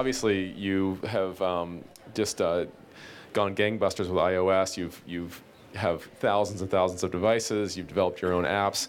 obviously you have um, just uh, gone gangbusters with iOS. You've you've have thousands and thousands of devices. You've developed your own apps.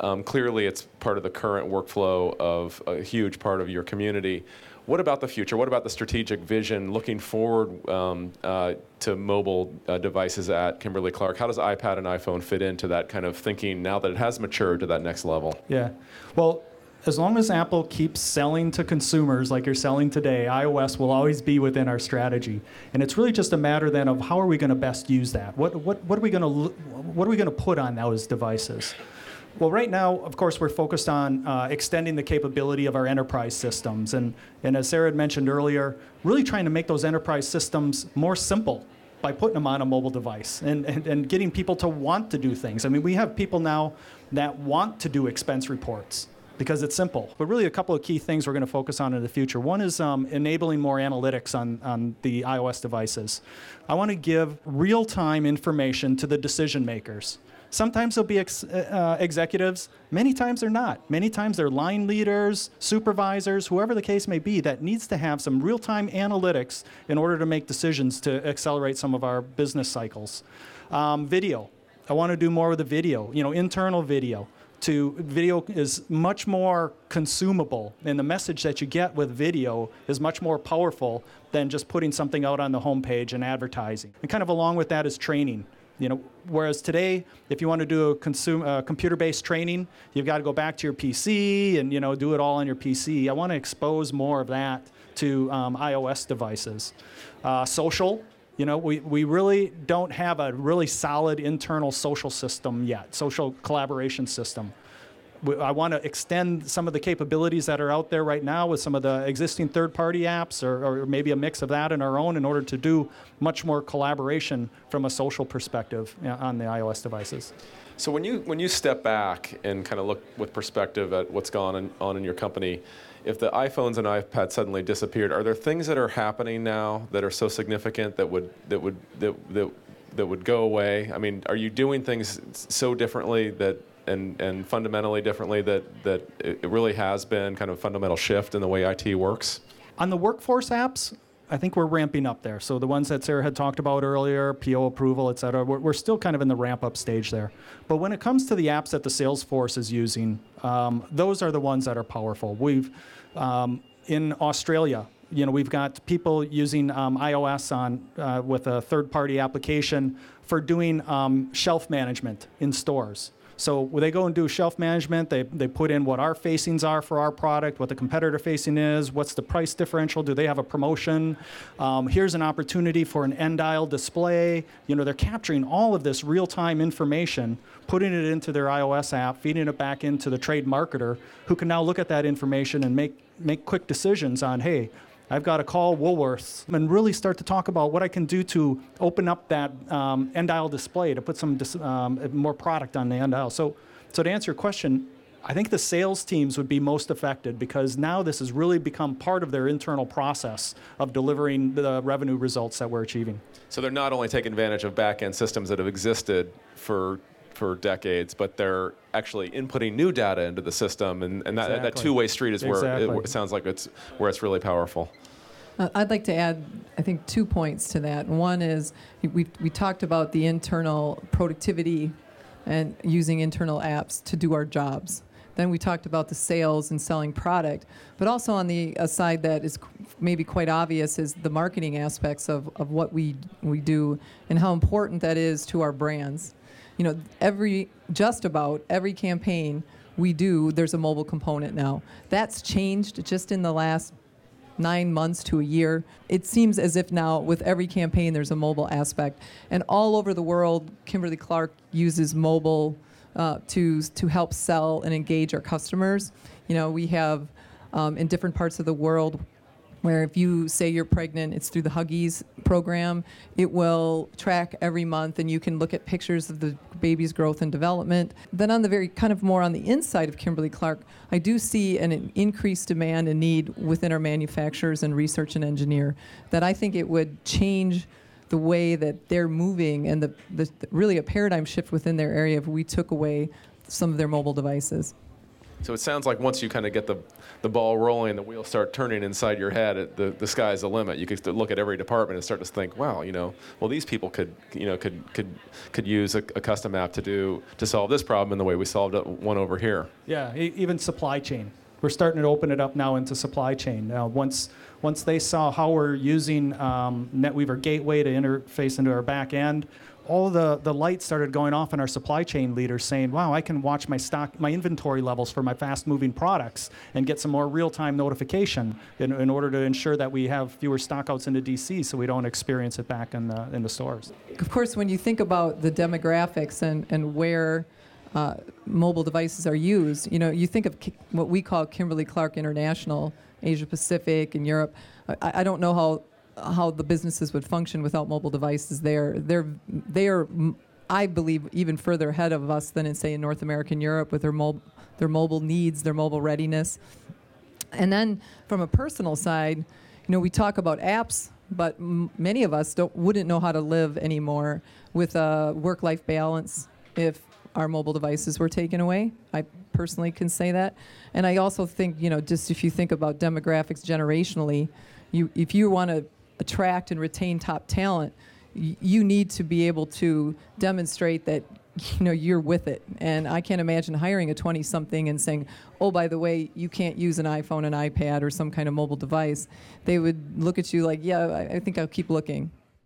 Um, clearly, it's part of the current workflow of a huge part of your community. What about the future? What about the strategic vision looking forward um, uh, to mobile uh, devices at Kimberly Clark? How does iPad and iPhone fit into that kind of thinking now that it has matured to that next level? Yeah. Well, as long as Apple keeps selling to consumers like you're selling today, iOS will always be within our strategy. And it's really just a matter then of how are we going to best use that? What, what, what are we going to what are we going to put on those devices? Well, right now, of course, we're focused on uh, extending the capability of our enterprise systems. And, and as Sarah had mentioned earlier, really trying to make those enterprise systems more simple by putting them on a mobile device and, and, and getting people to want to do things. I mean, we have people now that want to do expense reports because it's simple. But really, a couple of key things we're going to focus on in the future. One is um, enabling more analytics on, on the iOS devices. I want to give real time information to the decision makers. Sometimes they'll be ex- uh, executives, many times they're not. Many times they're line leaders, supervisors, whoever the case may be, that needs to have some real time analytics in order to make decisions to accelerate some of our business cycles. Um, video. I want to do more with the video, you know, internal video. To video is much more consumable, and the message that you get with video is much more powerful than just putting something out on the homepage and advertising. And kind of along with that is training. You know, whereas today, if you want to do a consume, uh, computer-based training, you've got to go back to your PC and you know do it all on your PC. I want to expose more of that to um, iOS devices. Uh, social, you know, we, we really don't have a really solid internal social system yet, social collaboration system. I want to extend some of the capabilities that are out there right now with some of the existing third party apps or, or, maybe a mix of that and our own in order to do much more collaboration from a social perspective on the iOS devices. So when you when you step back and kind of look with perspective at what's gone on in your company, if the iPhones and iPads suddenly disappeared, are there things that are happening now that are so significant that would that would that, that that would go away? I mean, are you doing things so differently that and, and fundamentally differently that, that it really has been kind of a fundamental shift in the way IT works? On the workforce apps, I think we're ramping up there. So the ones that Sarah had talked about earlier, PO approval, et cetera, we're, we're still kind of in the ramp up stage there. But when it comes to the apps that the Salesforce is using, um, those are the ones that are powerful. We've um, in Australia, you know, we've got people using um, iOS on uh, with a third-party application for doing um, shelf management in stores. So when they go and do shelf management, they, they put in what our facings are for our product, what the competitor facing is, what's the price differential, do they have a promotion? Um, here's an opportunity for an end aisle display. You know, they're capturing all of this real-time information, putting it into their iOS app, feeding it back into the trade marketer, who can now look at that information and make make quick decisions on, hey, I've got to call Woolworths and really start to talk about what I can do to open up that um, end aisle display to put some dis- um, more product on the end aisle. So, so to answer your question, I think the sales teams would be most affected because now this has really become part of their internal process of delivering the revenue results that we're achieving. So they're not only taking advantage of back end systems that have existed for for decades, but they're actually inputting new data into the system, and, and that, that two-way street is where exactly. it, it, sounds like it's where it's really powerful. Uh, I'd like to add, I think, two points to that. One is we we talked about the internal productivity and using internal apps to do our jobs. Then we talked about the sales and selling product, but also on the side that is maybe quite obvious is the marketing aspects of, of what we we do and how important that is to our brands you know, every just about every campaign we do, there's a mobile component now. That's changed just in the last nine months to a year. It seems as if now with every campaign there's a mobile aspect, and all over the world, Kimberly Clark uses mobile uh, to to help sell and engage our customers. You know, we have um, in different parts of the world where if you say you're pregnant, it's through the Huggies program. It will track every month, and you can look at pictures of the baby's growth and development. Then, on the very kind of more on the inside of Kimberly Clark, I do see an increased demand and need within our manufacturers and research and engineer that I think it would change the way that they're moving and the, the really a paradigm shift within their area if we took away some of their mobile devices. So it sounds like once you kind of get the, the ball rolling, the wheels start turning inside your head, it, the, the sky's the limit. You could look at every department and start to think, wow, you know, well these people could, you know, could, could, could use a, a custom app to do to solve this problem in the way we solved one over here. Yeah, even supply chain. We're starting to open it up now into supply chain. Now, once once they saw how we're using um, NetWeaver Gateway to interface into our back end, all the, the lights started going off in our supply chain leaders saying, wow, I can watch my stock, my inventory levels for my fast moving products and get some more real time notification in, in order to ensure that we have fewer stockouts into DC so we don't experience it back in the, in the stores. Of course, when you think about the demographics and, and where uh, mobile devices are used, you know, you think of Ki- what we call Kimberly Clark International, Asia Pacific, and Europe. I, I don't know how how the businesses would function without mobile devices. They're they're they are, I believe, even further ahead of us than in say in North America and Europe with their mobile their mobile needs, their mobile readiness. And then from a personal side, you know, we talk about apps, but m- many of us don't wouldn't know how to live anymore with a work-life balance if our mobile devices were taken away. I personally can say that. And I also think, you know, just if you think about demographics generationally, you if you want to attract and retain top talent, y- you need to be able to demonstrate that you know you're with it and i can't imagine hiring a 20 something and saying oh by the way you can't use an iphone an ipad or some kind of mobile device they would look at you like yeah i, I think i'll keep looking